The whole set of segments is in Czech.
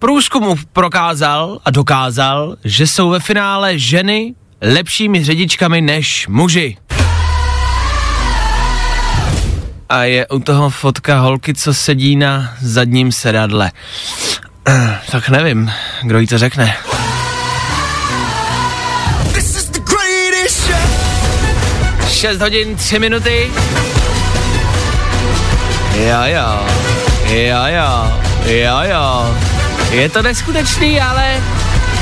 Průzkum prokázal a dokázal, že jsou ve finále ženy lepšími řidičkami než muži. A je u toho fotka holky, co sedí na zadním sedadle. Tak nevím, kdo jí to řekne. 6 hodin, 3 minuty. Jo, jo. Jo, jo. Jo, jo. Je to neskutečný, ale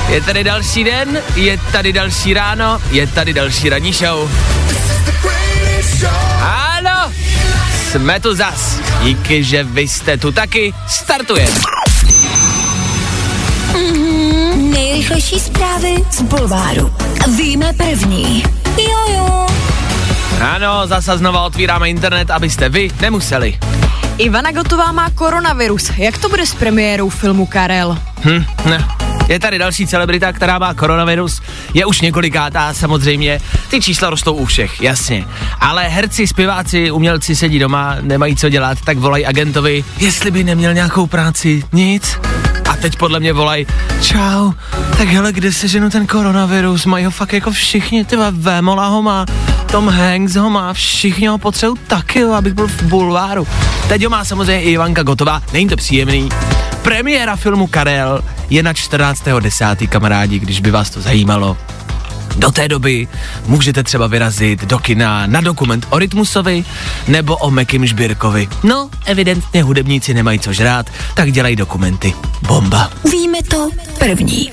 je tady další den, je tady další ráno, je tady další ranní show. Ano, jsme tu zas. Díky, že vy jste tu taky. Startujeme. Nejrychlejší zprávy z Bulváru. Víme první. Jojo. Ano, zase znova otvíráme internet, abyste vy nemuseli. Ivana Gotová má koronavirus. Jak to bude s premiérou filmu Karel? Hm, ne. Je tady další celebrita, která má koronavirus. Je už několikátá samozřejmě. Ty čísla rostou u všech, jasně. Ale herci, zpěváci, umělci sedí doma, nemají co dělat, tak volají agentovi, jestli by neměl nějakou práci. Nic. Teď podle mě volají, čau, tak hele, kde se ženu ten koronavirus, mají ho fakt jako všichni, ty Vémola ho má, Tom Hanks ho má, všichni ho potřebují taky, abych byl v bulváru. Teď ho má samozřejmě i Ivanka Gotová, není to příjemný. Premiéra filmu Karel je na 14.10. kamarádi, když by vás to zajímalo. Do té doby můžete třeba vyrazit do kina na dokument o Rytmusovi nebo o Mekim Žbírkovi. No, evidentně hudebníci nemají co žrát, tak dělají dokumenty. Bomba. Víme to první.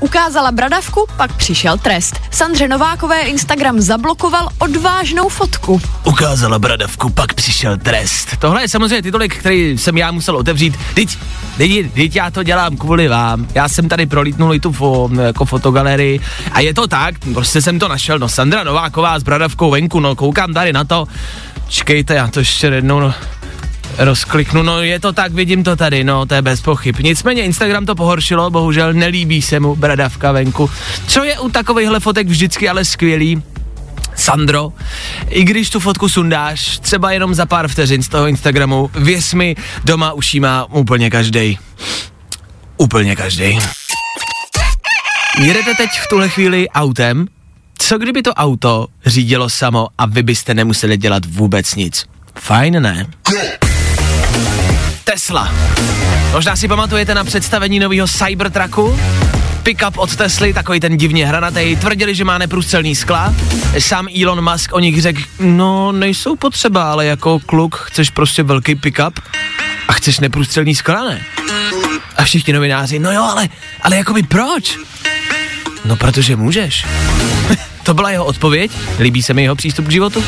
Ukázala bradavku, pak přišel trest. Sandře Novákové Instagram zablokoval odvážnou fotku. Ukázala bradavku, pak přišel trest. Tohle je samozřejmě titulek, který jsem já musel otevřít. Teď, teď, teď já to dělám kvůli vám. Já jsem tady prolítnul i tu fo, jako fotogalerii a je to tak, prostě jsem to našel. No Sandra Nováková s bradavkou venku, no koukám tady na to. Čekejte, já to ještě jednou no, rozkliknu, no je to tak, vidím to tady, no to je bez pochyb. Nicméně Instagram to pohoršilo, bohužel nelíbí se mu bradavka venku. Co je u takovýchhle fotek vždycky ale skvělý, Sandro, i když tu fotku sundáš, třeba jenom za pár vteřin z toho Instagramu, věř mi, doma už jí má úplně každý. Úplně každý. Jedete teď v tuhle chvíli autem? Co kdyby to auto řídilo samo a vy byste nemuseli dělat vůbec nic? Fajn, ne? Tesla. Možná si pamatujete na představení nového Cybertrucku? Pickup od Tesly, takový ten divně hranatý, tvrdili, že má neprůstřelný skla. Sám Elon Musk o nich řekl, no nejsou potřeba, ale jako kluk chceš prostě velký pickup a chceš neprůstřelný skla, ne? A všichni novináři, no jo, ale, ale jakoby proč? No protože můžeš. to byla jeho odpověď, líbí se mi jeho přístup k životu.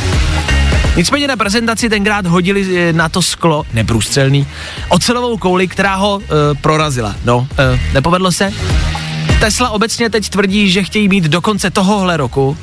Nicméně na prezentaci tenkrát hodili eh, na to sklo, neprůstřelný, ocelovou kouli, která ho e, prorazila. No, e, nepovedlo se. Tesla obecně teď tvrdí, že chtějí mít do konce tohohle roku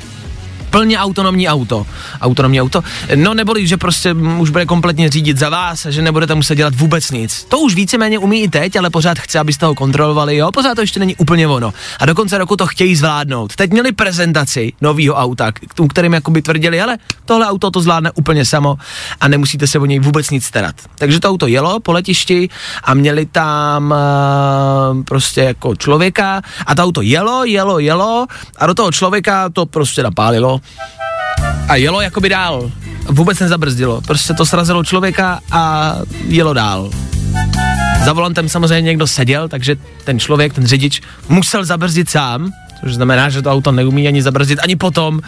plně autonomní auto. Autonomní auto. No neboli, že prostě už bude kompletně řídit za vás a že nebudete muset dělat vůbec nic. To už víceméně umí i teď, ale pořád chce, abyste ho kontrolovali, jo, pořád to ještě není úplně ono. A do konce roku to chtějí zvládnout. Teď měli prezentaci nového auta, k kterým jakoby tvrdili, ale tohle auto to zvládne úplně samo a nemusíte se o něj vůbec nic starat. Takže to auto jelo po letišti a měli tam uh, prostě jako člověka a to auto jelo, jelo, jelo a do toho člověka to prostě napálilo a jelo jakoby dál. Vůbec nezabrzdilo. Prostě to srazilo člověka a jelo dál. Za volantem samozřejmě někdo seděl, takže ten člověk, ten řidič, musel zabrzdit sám, což znamená, že to auto neumí ani zabrzdit, ani potom,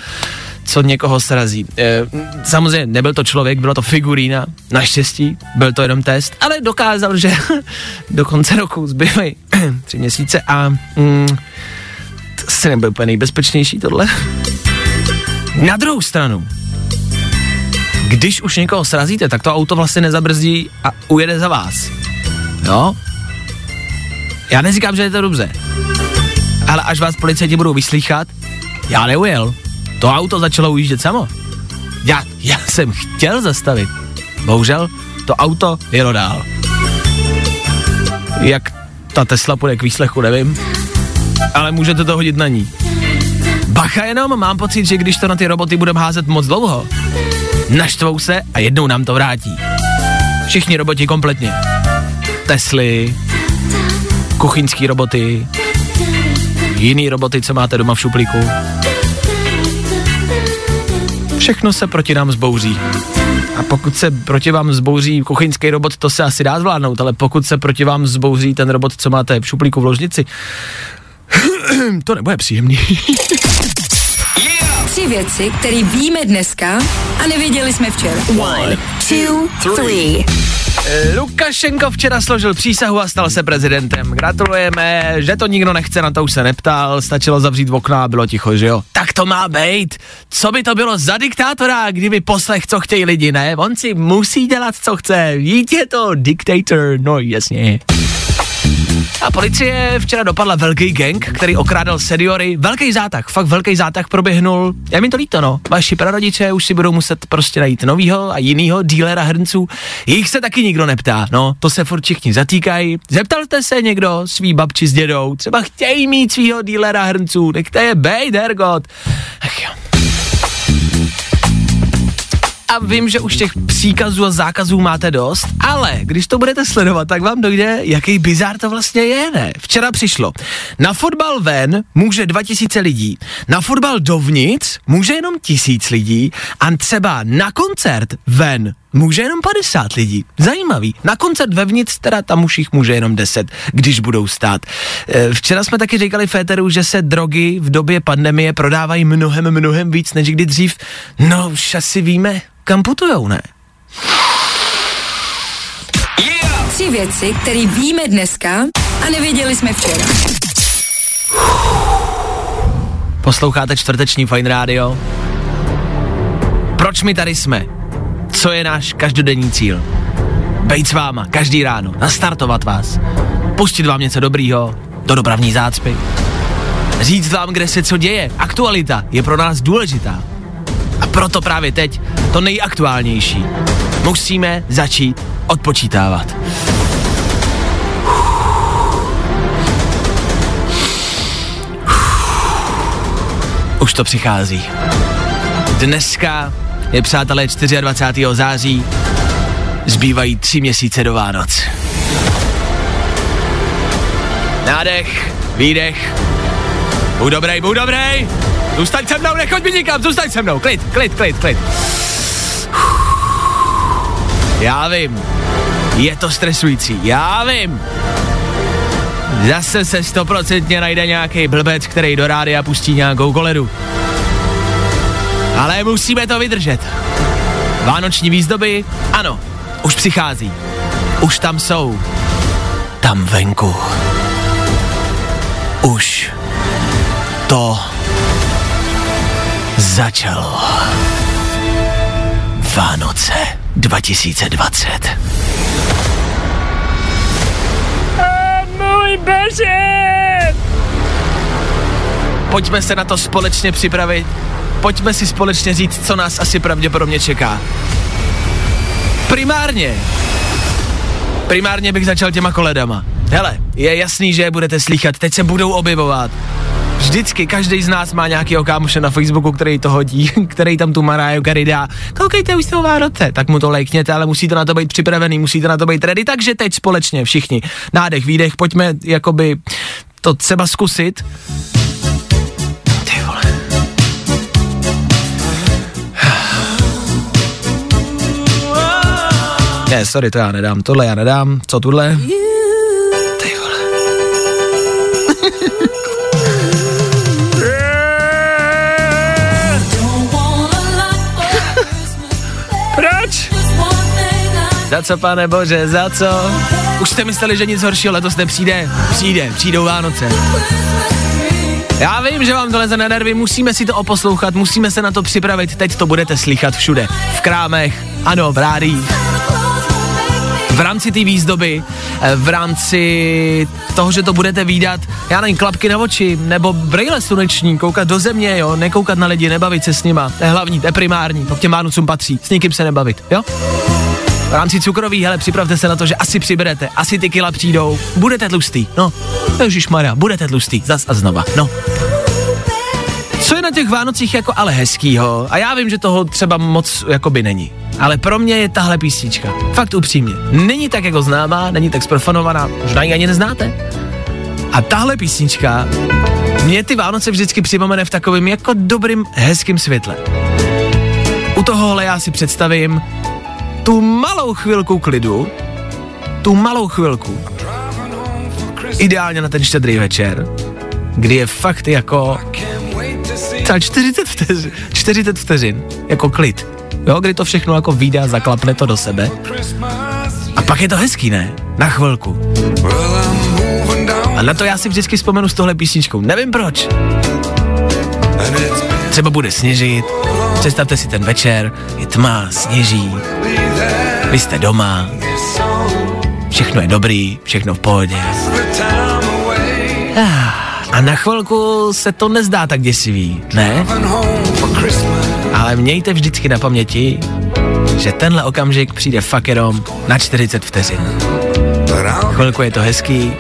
co někoho srazí. E, samozřejmě nebyl to člověk, byla to figurína, naštěstí, byl to jenom test, ale dokázal, že do konce roku zbývají tři měsíce a mm, to asi nebyl úplně nejbezpečnější tohle. Na druhou stranu, když už někoho srazíte, tak to auto vlastně nezabrzdí a ujede za vás. Jo? Já neříkám, že je to dobře. Ale až vás policajti budou vyslýchat, Já neujel. To auto začalo ujíždět samo. Já, já jsem chtěl zastavit. Bohužel, to auto jelo dál. Jak ta Tesla půjde k výslechu, nevím. Ale můžete to hodit na ní. Bacha jenom, mám pocit, že když to na ty roboty budeme házet moc dlouho, naštvou se a jednou nám to vrátí. Všichni roboti kompletně. Tesly, kuchyňský roboty, jiný roboty, co máte doma v šuplíku. Všechno se proti nám zbouří. A pokud se proti vám zbouří kuchyňský robot, to se asi dá zvládnout, ale pokud se proti vám zbouří ten robot, co máte v šuplíku v ložnici, to nebude příjemný. Tři věci, které víme dneska a nevěděli jsme včera. One, two, three. Lukašenko včera složil přísahu a stal se prezidentem. Gratulujeme, že to nikdo nechce, na to už se neptal, stačilo zavřít okna a bylo ticho, že jo? Tak to má být. Co by to bylo za diktátora, kdyby poslech, co chtějí lidi, ne? On si musí dělat, co chce. Víte je to diktator, no jasně. A policie včera dopadla velký gang, který okrádal seniory. Velký zátah, fakt velký zátah proběhnul. Já mi to líto, no. Vaši prarodiče už si budou muset prostě najít novýho a jinýho dílera hrnců. Jich se taky nikdo neptá, no. To se furt všichni zatýkají. Zeptalte se někdo svý babči s dědou. Třeba chtějí mít svýho dílera hrnců. Nechte je bejt, Hergot. Ach jo. A vím, že už těch příkazů a zákazů máte dost, ale když to budete sledovat, tak vám dojde, jaký bizár to vlastně je, ne? Včera přišlo. Na fotbal ven může 2000 lidí, na fotbal dovnitř může jenom tisíc lidí a třeba na koncert ven může jenom 50 lidí. Zajímavý. Na koncert vevnitř teda tam už jich může jenom 10, když budou stát. E, Včera jsme taky říkali Féteru, že se drogy v době pandemie prodávají mnohem, mnohem víc než kdy dřív. No, už asi víme, kam putujou, ne? Tři věci, které víme dneska a nevěděli jsme včera. Posloucháte čtvrteční Fine Radio? Proč my tady jsme? Co je náš každodenní cíl? Bejt s váma každý ráno, nastartovat vás, pustit vám něco dobrýho, do dopravní zácpy, říct vám, kde se co děje. Aktualita je pro nás důležitá. A proto právě teď to nejaktuálnější. Musíme začít odpočítávat. Už to přichází. Dneska je, přátelé, 24. září. Zbývají tři měsíce do Vánoc. Nádech, výdech. Buď dobrý, buď dobrý. Zůstaň se mnou, nechoď mi nikam, zůstaň se mnou. Klid, klid, klid, klid. Já vím. Je to stresující, já vím. Zase se stoprocentně najde nějaký blbec, který do rádia pustí nějakou koledu. Ale musíme to vydržet. Vánoční výzdoby, ano, už přichází. Už tam jsou. Tam venku. Už to začalo. Vánoce 2020. Můj bože! Pojďme se na to společně připravit. Pojďme si společně říct, co nás asi pravděpodobně čeká. Primárně. Primárně bych začal těma koledama. Hele, je jasný, že je budete slychat, teď se budou objevovat. Vždycky každý z nás má nějakého kámoše na Facebooku, který to hodí, který tam tu Mariah Carey dá. Koukejte, už jsou Vánoce, tak mu to lejkněte, ale musíte na to být připravený, musíte na to být ready, takže teď společně všichni. Nádech, výdech, pojďme jakoby to třeba zkusit. Ne, sorry, to já nedám, tohle já nedám, co tuhle? Ty vole. Proč? Za co, pane bože, za co? Už jste mysleli, že nic horšího letos nepřijde? Přijde, přijdou Vánoce. Já vím, že vám to leze na nervy, musíme si to oposlouchat, musíme se na to připravit, teď to budete slychat všude. V krámech, ano, v rádiích, v rámci té výzdoby, eh, v rámci toho, že to budete výdat, já nevím, klapky na oči, nebo brejle sluneční, koukat do země, jo, nekoukat na lidi, nebavit se s nima, to je hlavní, to je primární, to k těm Vánocům patří, s nikým se nebavit, jo? V rámci cukrový, hele, připravte se na to, že asi přiberete, asi ty kila přijdou, budete tlustý, no, Maria, budete tlustý, zas a znova, no. Co je na těch Vánocích jako ale hezkýho, a já vím, že toho třeba moc jakoby není, ale pro mě je tahle písnička, fakt upřímně, není tak jako známá, není tak sprofanovaná, možná ji ani neznáte. A tahle písnička mě ty Vánoce vždycky připomene v takovém jako dobrým, hezkým světle. U tohohle já si představím tu malou chvilku klidu, tu malou chvilku, ideálně na ten štědrý večer, kdy je fakt jako třeba 40 vteřin, 40 vteřin, jako klid, jo, kdy to všechno jako a zaklapne to do sebe. A pak je to hezký, ne? Na chvilku. A na to já si vždycky vzpomenu s tohle písničkou. Nevím proč. Třeba bude sněžit, představte si ten večer, je tma, sněží, vy jste doma, všechno je dobrý, všechno v pohodě. Ah, A na chvilku se to nezdá tak děsivý, ne? Ale mějte vždycky na paměti, že tenhle okamžik přijde fakt jenom na 40 vteřin. Chvilku je to hezký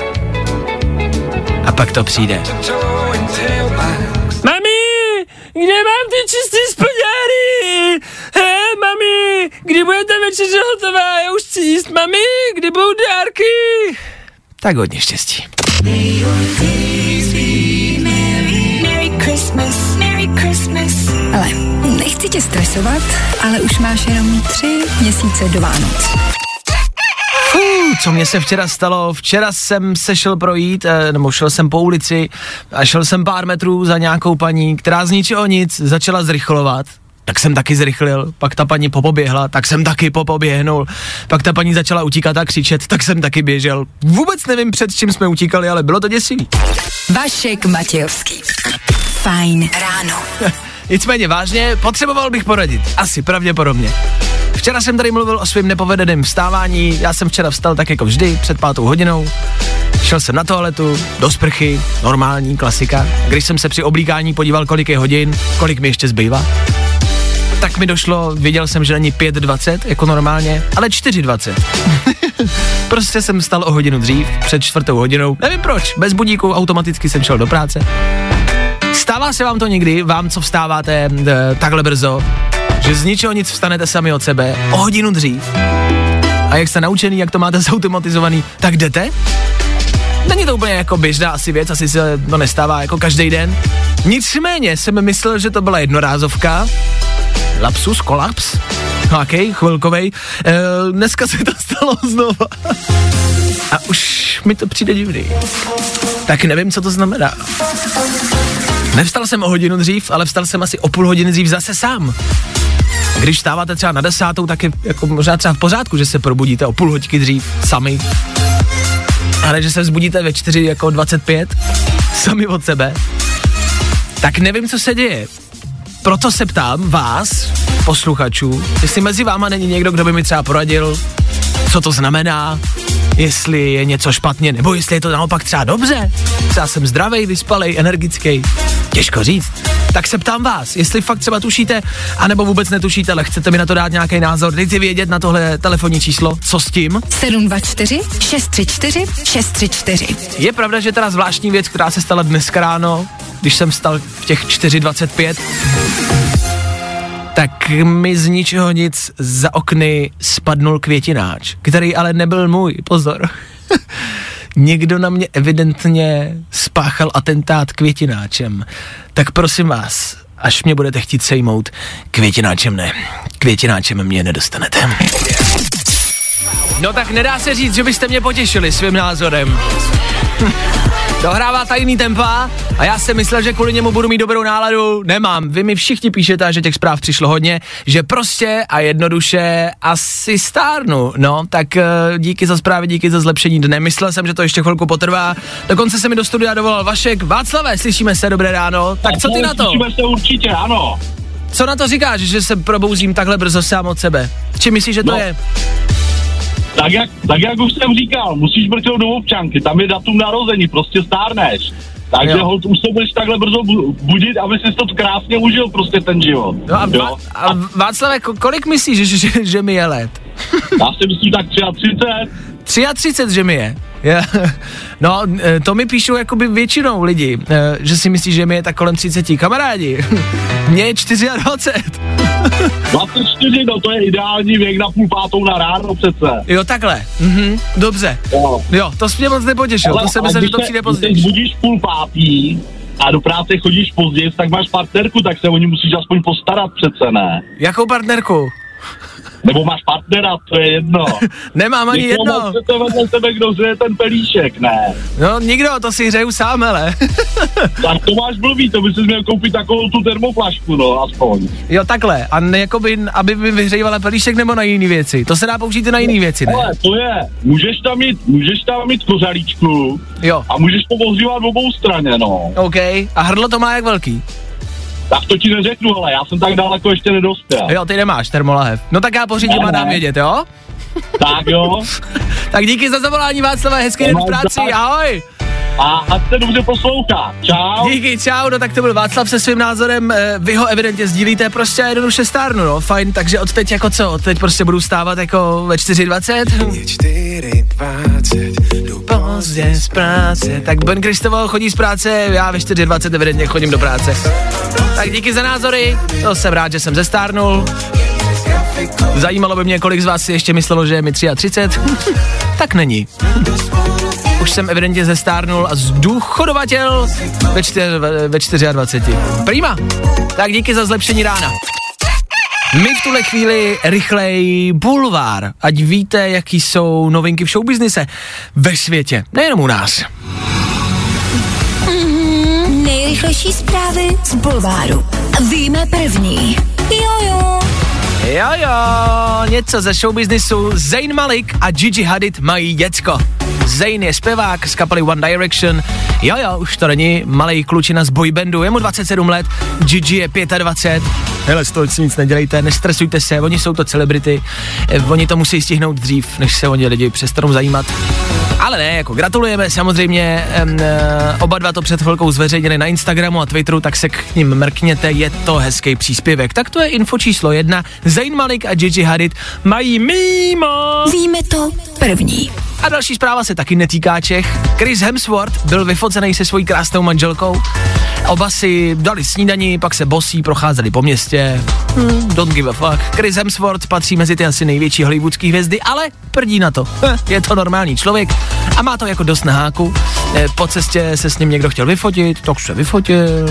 a pak to přijde. Mami, kde mám ty čistý spodňáry? He, mami, kdy bude ta večeře hotová? Já už chci jíst, mami, kdy budou dárky? Tak hodně štěstí. Ale tě stresovat, ale už máš jenom tři měsíce do Vánoc. Co mě se včera stalo? Včera jsem se šel projít, eh, nebo šel jsem po ulici a šel jsem pár metrů za nějakou paní, která z ničeho nic začala zrychlovat. Tak jsem taky zrychlil, pak ta paní popoběhla, tak jsem taky popoběhnul, pak ta paní začala utíkat a křičet, tak jsem taky běžel. Vůbec nevím, před čím jsme utíkali, ale bylo to děsivý. Vašek Matějovský. Fajn ráno. Nicméně vážně, potřeboval bych poradit. Asi pravděpodobně. Včera jsem tady mluvil o svém nepovedeném vstávání. Já jsem včera vstal tak jako vždy, před pátou hodinou. Šel jsem na toaletu, do sprchy, normální, klasika. Když jsem se při oblíkání podíval, kolik je hodin, kolik mi ještě zbývá, tak mi došlo, viděl jsem, že není 5.20, jako normálně, ale 4.20. prostě jsem stal o hodinu dřív, před čtvrtou hodinou, nevím proč, bez budíku, automaticky jsem šel do práce. Stává se vám to někdy, vám, co vstáváte e, takhle brzo, že z ničeho nic vstanete sami od sebe o hodinu dřív? A jak jste naučený, jak to máte zautomatizovaný, tak jdete? Není to úplně jako běžná asi věc, asi se to nestává jako každý den. Nicméně jsem myslel, že to byla jednorázovka. Lapsus, kolaps. OK, chvilkovej. E, dneska se to stalo znova. A už mi to přijde divný. Tak nevím, co to znamená. Nevstal jsem o hodinu dřív, ale vstal jsem asi o půl hodiny dřív zase sám. Když vstáváte třeba na desátou, tak je jako možná třeba v pořádku, že se probudíte o půl hodiny dřív sami. Ale že se vzbudíte ve 4 jako 25 sami od sebe, tak nevím, co se děje. Proto se ptám vás, posluchačů, jestli mezi váma není někdo, kdo by mi třeba poradil, co to znamená, jestli je něco špatně, nebo jestli je to naopak třeba dobře. Třeba jsem zdravý, vyspalej, energický. Těžko říct. Tak se ptám vás, jestli fakt třeba tušíte, anebo vůbec netušíte, ale chcete mi na to dát nějaký názor, dejte vědět na tohle telefonní číslo, co s tím. 724 634 634. Je pravda, že teda zvláštní věc, která se stala dneska ráno, když jsem vstal v těch 4.25, tak mi z ničeho nic za okny spadnul květináč, který ale nebyl můj, pozor. Někdo na mě evidentně spáchal atentát květináčem. Tak prosím vás, až mě budete chtít sejmout, květináčem ne. Květináčem mě nedostanete. No tak nedá se říct, že byste mě potěšili svým názorem. Dohrává tajný tempa a já jsem myslel, že kvůli němu budu mít dobrou náladu. Nemám. Vy mi všichni píšete, že těch zpráv přišlo hodně, že prostě a jednoduše asi stárnu. No, tak uh, díky za zprávy, díky za zlepšení dne. Myslel jsem, že to ještě chvilku potrvá. Dokonce se mi do studia dovolal Vašek. Václave, slyšíme se, dobré ráno. Tak co ty na to? Slyšíme se určitě, ano. Co na to říkáš, že se probouzím takhle brzo sám od sebe? Či myslíš, že to No. je? Tak jak, tak jak už jsem říkal, musíš brknout do občanky, tam je datum narození, prostě stárneš. Takže Jo. hold, už se budeš takhle brzo bu- budit, aby si to krásně užil prostě ten život. No a, jo? Va- a Václave, ko- kolik myslíš, že, že, že mi je let? Já si myslím tak 33, 33, že mi je. No, eh, to mi píšou jakoby většinou lidi, eh, že si myslí, že mi je tak kolem 30. Kamarádi, mně je 24. 24, no to je ideální věk na půl pátou na ráno přece. Jo, takhle. Mhm, dobře. Jo. Jo, to jsi mě moc nepotěšil, to jsem myslel, že když to se- přijde když se později. zbudíš půl pátý a do práce chodíš později, tak máš partnerku, tak se o ní musíš aspoň postarat přece, ne? Jakou partnerku? Nebo máš partnera, to je jedno. Nemám ani Někoho jedno. máš přece vedle sebe, kdo zřeje ten pelíšek, ne? No, nikdo, to si hřeju sám, hele. Tak to máš blbý, to by si měl koupit takovou tu termoflašku, no, aspoň. Jo, takhle. A ne, jakoby, aby mi vyhřívala pelíšek nebo na jiné věci. To se dá použít i na jiné věci, ne? Ale to je, můžeš tam mít, můžeš tam mít kořalíčku Jo, a můžeš to ohřívat v obou straně, no. OK. A hrdlo to má jak velký? Tak to ti neřeknu, ale já jsem tak daleko ještě nedospěl. Jo, ty nemáš termolahev. No tak já pořídím a dám vědět, jo? Tak jo. Tak díky za zavolání Václava, hezký den v práci, ahoj! A ať se dobře poslouchá. Čau. Díky, čau, no tak to byl Václav se svým názorem, eh, vy ho evidentně sdílíte, prostě jednoduše stárnu, no, fajn, takže od teď jako co, od teď prostě budu stávat jako ve 4.20? Pozdě z práce, tak Ben Kristoval chodí z práce, já ve 4.20 evidentně chodím do práce. Tak díky za názory, to jsem rád, že jsem zestárnul. Zajímalo by mě, kolik z vás si ještě myslelo, že je mi 33. tak není. Už jsem evidentně zestárnul a zdůchodovatel ve, čtyř, ve 24. Prima. Tak díky za zlepšení rána. My v tuhle chvíli rychlej bulvár, ať víte, jaký jsou novinky v showbiznise ve světě, nejenom u nás. Nejrychlejší zprávy z Bulváru. Víme první. Jojo. Jo, jo, něco ze showbiznisu. Zayn Malik a Gigi Hadid mají děcko. Zayn je zpěvák z kapely One Direction. Jo, jo, už to není malý klučina z boybandu, je mu 27 let, Gigi je 25. Hele, z toho si nic nedělejte, nestresujte se, oni jsou to celebrity, eh, oni to musí stihnout dřív, než se o ně lidi přestanou zajímat. Ale ne, jako gratulujeme samozřejmě, em, eh, oba dva to před chvilkou zveřejnili na Instagramu a Twitteru, tak se k ním mrkněte, je to hezký příspěvek. Tak to je info číslo jedna, Zayn Malik a Gigi Hadid mají mimo. Víme to první. A další zpráva se taky netýká Čech. Chris Hemsworth byl vyfocený se svojí krásnou manželkou. Oba si dali snídani, pak se bosí, procházeli po městě. Hmm, don't give a fuck. Chris Hemsworth patří mezi ty asi největší hollywoodský hvězdy, ale prdí na to. Hm, Je to normální člověk a má to jako dost na háku. Eh, Po cestě se s ním někdo chtěl vyfotit, tak se vyfotil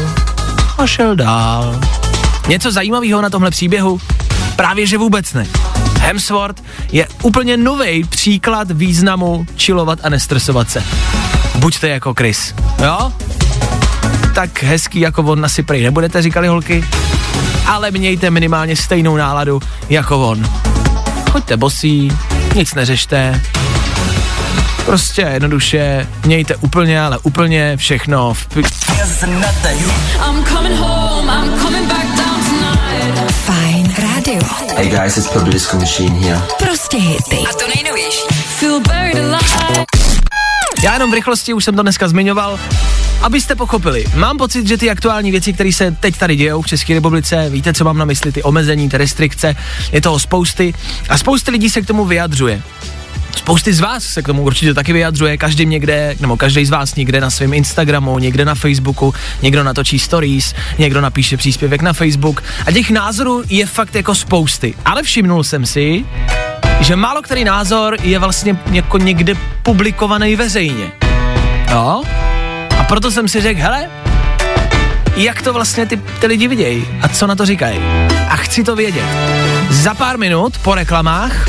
a šel dál. Něco zajímavého na tomhle příběhu? Právě že vůbec ne. Hemsworth je úplně nový příklad významu chillovat a nestresovat se. Buďte jako Chris, jo? Tak hezký jako on asi prej nebudete, říkali holky, ale mějte minimálně stejnou náladu jako on. Choďte bosí, nic neřešte, prostě jednoduše mějte úplně, ale úplně všechno v pi- Hey guys, it's Purple Disco Machine here. Prostě hity. A to nejnovější. Feel buried alive. Já jenom v rychlosti, už jsem to dneska zmiňoval, abyste pochopili. Mám pocit, že ty aktuální věci, které se teď tady dějou v České republice, víte, co mám na mysli, ty omezení, ty restrikce, je toho spousty a spousty lidí se k tomu vyjadřuje. Spousty z vás se k tomu určitě taky vyjadřuje, každý někde, nebo každý z vás někde na svém Instagramu, někde na Facebooku, někdo natočí stories, někdo napíše příspěvek na Facebook a těch názorů je fakt jako spousty. Ale všimnul jsem si, že málo který názor je vlastně jako někde publikovaný veřejně. Jo? A proto jsem si řekl, hele, jak to vlastně ty, ty lidi vidějí a co na to říkají. A chci to vědět. Za pár minut po reklamách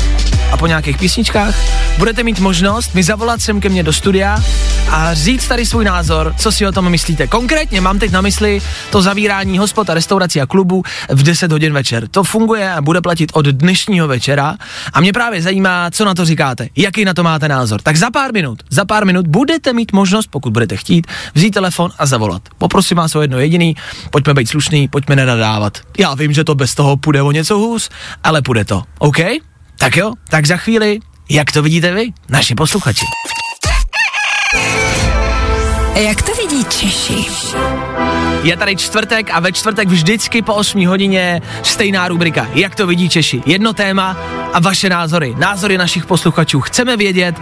a po nějakých písničkách budete mít možnost mi zavolat sem ke mně do studia a říct tady svůj názor, co si o tom myslíte. Konkrétně mám teď na mysli to zavírání hospod a restaurací a klubů v 10 hodin večer. To funguje a bude platit od dnešního večera a mě právě zajímá, co na to říkáte, jaký na to máte názor. Tak za pár minut, za pár minut budete mít možnost, pokud budete chtít, vzít telefon a zavolat. Poprosím vás o jedno jediný, pojďme být slušný, pojďme nenadávat. Já vím, že to bez toho půjde o něco hůz, ale půjde to, OK? Tak jo, tak za chvíli Jak to vidíte vy, naši posluchači? Jak to vidí Češi? Je tady čtvrtek a ve čtvrtek vždycky po 8 hodině stejná rubrika. Jak to vidí Češi? Jedno téma a vaše názory. Názory našich posluchačů. Chceme vědět,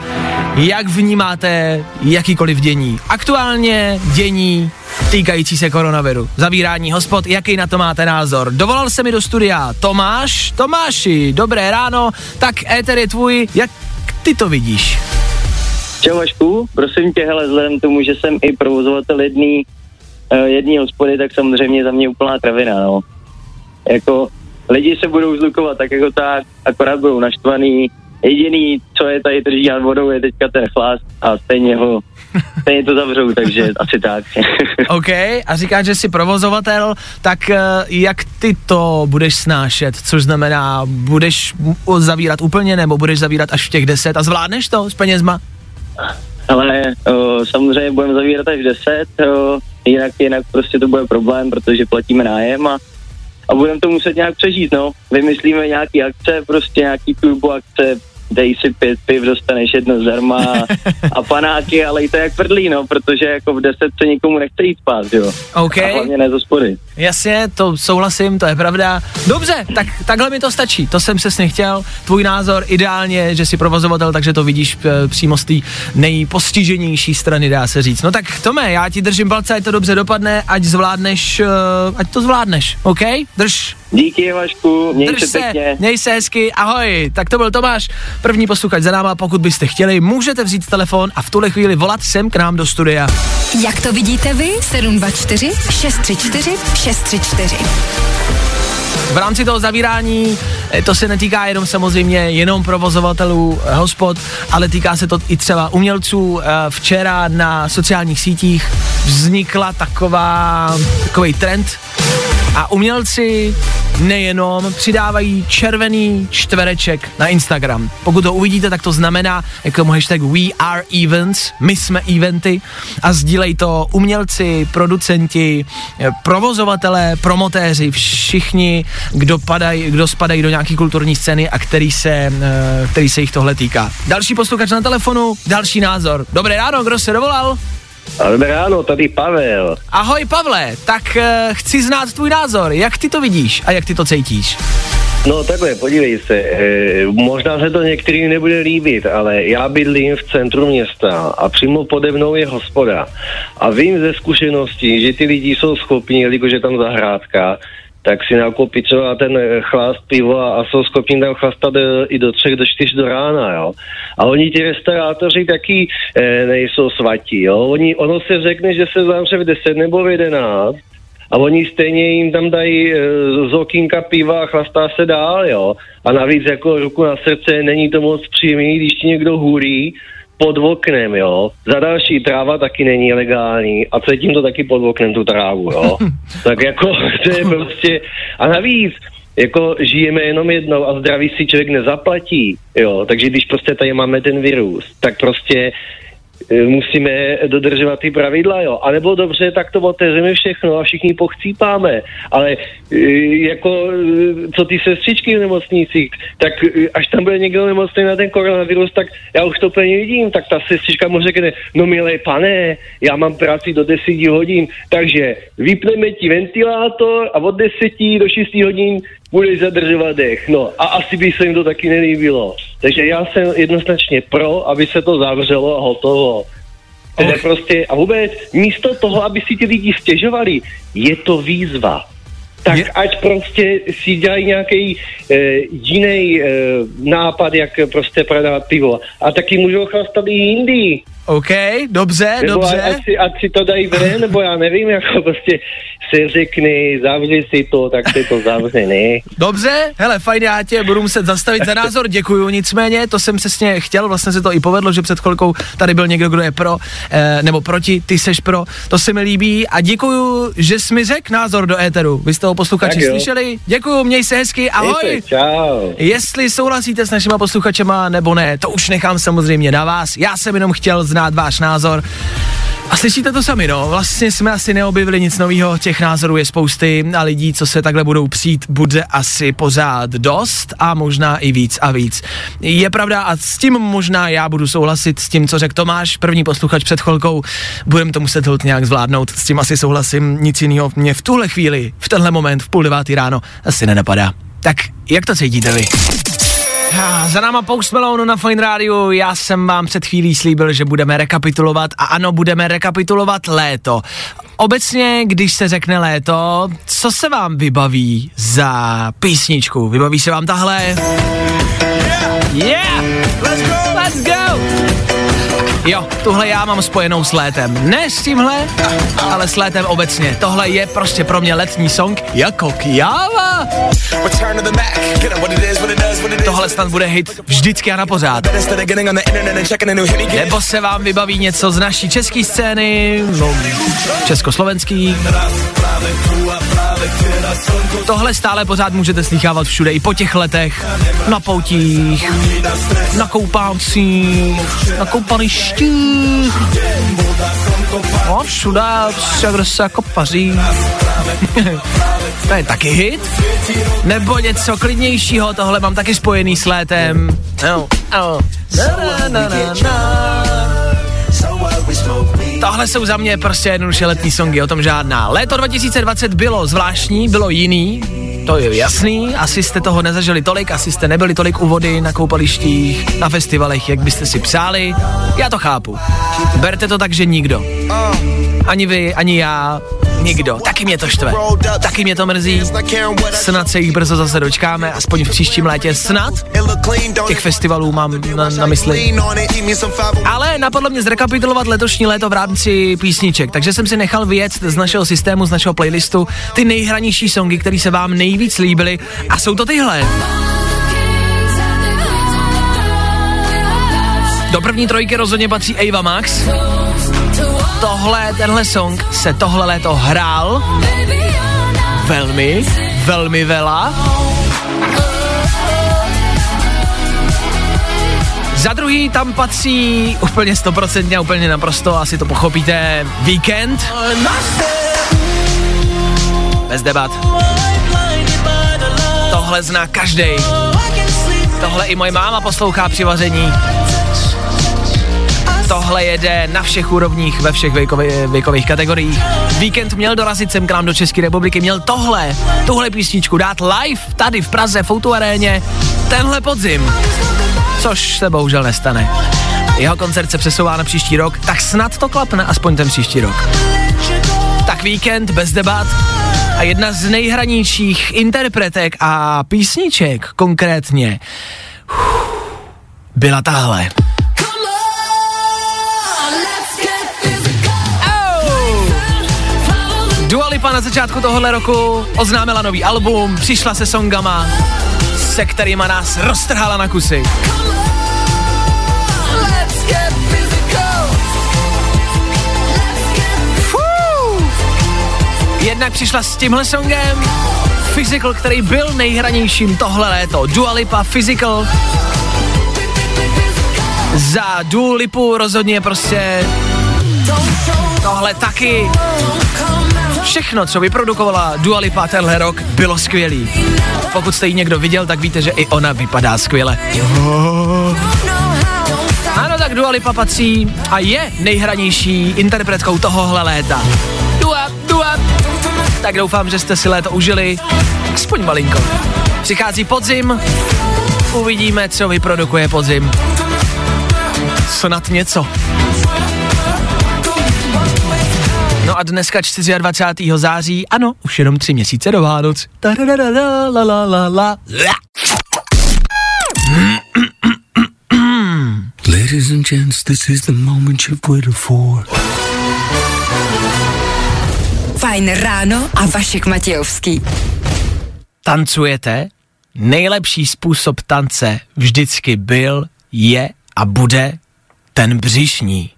jak vnímáte jakýkoliv dění. Aktuálně dění týkající se koronaviru. Zavírání hospod, jaký na to máte názor? Dovolal se mi do studia Tomáš. Tomáši, dobré ráno. Tak éter je tvůj. Jak ty to vidíš? Čau Vašku, prosím tě, hele, vzhledem tomu, že jsem i provozovatel jedný, uh, jedný hospody, tak samozřejmě za mě úplná travina, no. Jako, lidi se budou zlukovat tak jako tak, akorát budou naštvaný, jediný, co je tady drží nad vodou, je teďka ten chlast a stejně ho, stejně to zavřou, takže asi tak. OK, a říkáš, že jsi provozovatel, tak eh, jak ty to budeš snášet? Což znamená, budeš zavírat úplně nebo budeš zavírat až v těch 10 a zvládneš to s penězma? Ale uh, samozřejmě budeme zavírat až 10, uh, jinak, jinak prostě to bude problém, protože platíme nájem a, a budeme to muset nějak přežít, no. Vymyslíme nějaký akce, prostě nějaký turbo akce, dej si pět piv, dostaneš jedno zdarma a, a panáky, ale i to jak prdlí, no, protože jako v 10 se nikomu nechce jít spát, jo. OK, A hlavně ne z hospody. Jasně, to souhlasím, to je pravda. Dobře, tak takhle mi to stačí, to jsem přesně chtěl. Tvůj názor ideálně, že jsi provozovatel, takže to vidíš eh, přímo z té nejpostiženější strany, dá se říct. No tak Tome, já ti držím palce, ať to dobře dopadne, ať zvládneš, eh, ať to zvládneš, OK? Drž, Díky, Vašku, měj Drž se se, pěkně. měj se hezky, ahoj. Tak to byl Tomáš, první posluchač za náma, pokud byste chtěli, můžete vzít telefon a v tuhle chvíli volat sem k nám do studia. Jak to vidíte vy? 724 634 634. V rámci toho zavírání eh, to se netýká jenom samozřejmě jenom provozovatelů eh, hospod, ale týká se to i třeba umělců. Eh, Včera na sociálních sítích vznikla taková, takový trend a umělci nejenom přidávají červený čtvereček na Instagram. Pokud to uvidíte, tak to znamená jako hashtag We are events, my jsme eventy a sdílej to umělci, producenti, provozovatelé, promotéři, všichni, kdo, padaj, kdo spadají do nějaké kulturní scény a který se, eh, který se jich tohle týká. Další posluchač na telefonu, další názor. Dobré ráno, kdo se dovolal? Dobré ráno, tady Pavel. Ahoj Pavle, tak eh, chci znát tvůj názor, jak ty to vidíš a jak ty to cítíš? No takhle, podívej se, eh, možná se to některým nebude líbit, ale já bydlím v centru města a přímo pode mnou je hospoda. A vím ze zkušeností, že ty lidi jsou schopni, jelikož je tam zahrádka, tak si nakoupit třeba ten eh, chlast pivo a, jsou schopni tam chlastat eh, i do třech, do čtyř do rána, jo. A oni ti restaurátoři taky eh, nejsou svatí, jo. Oni, ono se řekne, že se zavře v 10 nebo v 11, a oni stejně jim tam dají e, z okýnka piva a chlastá se dál, jo. A navíc jako ruku na srdce není to moc příjemný, když ti někdo hůrí pod oknem, jo. Za další tráva taky není legální a cítím to taky pod oknem tu trávu, jo. tak jako to je prostě... A navíc, jako žijeme jenom jednou a zdraví si člověk nezaplatí, jo. Takže když prostě tady máme ten virus, tak prostě musíme dodržovat ty pravidla, jo. A nebo dobře, tak to otevřeme všechno a všichni pochcípáme. Ale e, jako, e, co ty sestřičky v nemocnicích, tak až tam bude někdo nemocný na ten koronavirus, tak já už to plně vidím, tak ta sestřička mu řekne, no milé pane, já mám práci do 10 hodin, takže vypneme ti ventilátor a od 10 do 6 hodin budeš zadržovat dech. No a asi by se jim to taky nelíbilo. Takže já jsem jednoznačně pro, aby se to zavřelo a hotovo. Teda prostě, a vůbec místo toho, aby si ti lidi stěžovali, je to výzva. Tak Je- ať prostě si dělají nějaký e, jiný e, nápad, jak prostě prodávat pivo. A taky můžou chlastat i jindy. OK, dobře, Nebo dobře. ať si, ať si to dají ven, nebo já nevím, jako prostě se řekne, zavři si to, tak si to zavře, ne? Dobře, hele, fajn, já tě budu muset zastavit za názor, děkuju, nicméně, to jsem přesně chtěl, vlastně se to i povedlo, že před chvilkou tady byl někdo, kdo je pro, eh, nebo proti, ty seš pro, to se mi líbí a děkuju, že jsi mi řekl názor do éteru, vy jste ho posluchači slyšeli, děkuju, měj se hezky, ahoj. Mějte, Čau. Jestli souhlasíte s našima posluchačema nebo ne, to už nechám samozřejmě na vás. Já jsem jenom chtěl znát váš názor. A slyšíte to sami, no. Vlastně jsme asi neobjevili nic nového, těch názorů je spousty a lidí, co se takhle budou přijít, bude asi pořád dost a možná i víc a víc. Je pravda a s tím možná já budu souhlasit s tím, co řekl Tomáš, první posluchač před chvilkou. Budeme to muset holt nějak zvládnout, s tím asi souhlasím, nic jiného mě v tuhle chvíli, v tenhle moment, v půl devátý ráno, asi nenapadá. Tak, jak to cítíte vy? Ah, Za náma Post Malone na Fine Radio, já jsem vám před chvílí slíbil, že budeme rekapitulovat a ano, budeme rekapitulovat léto. Obecně, když se řekne léto, co se vám vybaví za písničku? Vybaví se vám tahle? Yeah! Let's go! Let's go! Jo, tuhle já mám spojenou s létem. Ne s tímhle, ale s létem obecně. Tohle je prostě pro mě letní song jako kjáva. Tohle snad bude hit vždycky a na pořád. Nebo se vám vybaví něco z naší české scény, no, československý. Tohle stále pořád můžete slychávat všude, i po těch letech, na poutích, na koupácích, na koupalištích, no všude, kde se jako paří. to je taky hit. Nebo něco klidnějšího, tohle mám taky spojený s létem. No, no. Na, na, na, na, na. Tohle jsou za mě prostě jednoduše letní songy, o tom žádná. Léto 2020 bylo zvláštní, bylo jiný, to je jasný, asi jste toho nezažili tolik, asi jste nebyli tolik u vody na koupalištích, na festivalech, jak byste si přáli. Já to chápu. Berte to tak, že nikdo. Ani vy, ani já, nikdo. Taky mě to štve. Taky mě to mrzí. Snad se jich brzo zase dočkáme, aspoň v příštím létě. Snad. Těch festivalů mám na, na mysli. Ale napadlo mě zrekapitulovat letošní léto v rámci písniček, takže jsem si nechal vyjet z našeho systému, z našeho playlistu ty nejhranější songy, které se vám nejvíc líbily a jsou to tyhle. Do první trojky rozhodně patří Ava Max. Tohle, tenhle song se tohle léto hrál velmi, velmi vela. Za druhý tam patří úplně stoprocentně, úplně naprosto, asi to pochopíte, Weekend. Bez debat. Tohle zná každý. Tohle i moje máma poslouchá při vaření. Tohle jede na všech úrovních, ve všech věkových, věkových kategoriích. Víkend měl dorazit sem k nám do České republiky, měl tohle, tuhle písničku dát live tady v Praze, v aréně, tenhle podzim. Což se bohužel nestane. Jeho koncert se přesouvá na příští rok, tak snad to klapne aspoň ten příští rok. Tak víkend bez debat a jedna z nejhranějších interpretek a písniček konkrétně byla tahle. Dua Lipa na začátku tohohle roku oznámila nový album, přišla se songama, se kterýma nás roztrhala na kusy. Jednak přišla s tímhle songem, Physical, který byl nejhranějším tohle léto. Dua Lipa, Physical. Za Dua Lipu rozhodně prostě tohle taky Všechno, co vyprodukovala Dua Lipa tenhle rok, bylo skvělý. Pokud jste ji někdo viděl, tak víte, že i ona vypadá skvěle. Ano, tak Dua Lipa patří a je nejhranější interpretkou tohohle léta. Dua, Dua. Tak doufám, že jste si léto užili, aspoň malinko. Přichází podzim, uvidíme, co vyprodukuje podzim. Snad něco. No a dneska 24. září, ano, už jenom tři měsíce do Vánoc. Ladies and gents, this is the moment you've waited for. Fajn ráno a Vašek Matějovský. Tancujete? Nejlepší způsob tance vždycky byl, je a bude ten břišní.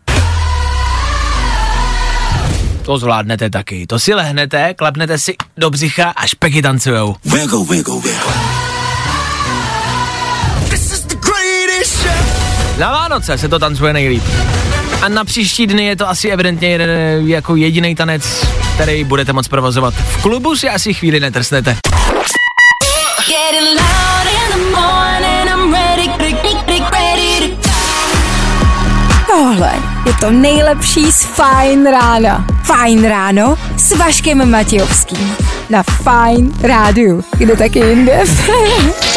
To zvládnete taky. To si lehnete, klapnete si do břicha a špeky tancujou. Wiggle, wiggle, wiggle. Na Vánoce se to tancuje nejlíp. A na příští dny je to asi evidentně jeden, jako jediný tanec, který budete moc provozovat. V klubu si asi chvíli netrsnete. Tohle je to nejlepší z Fajn rána. Fajn ráno s Vaškem Matějovským. Na Fajn rádiu. Kde taky jinde?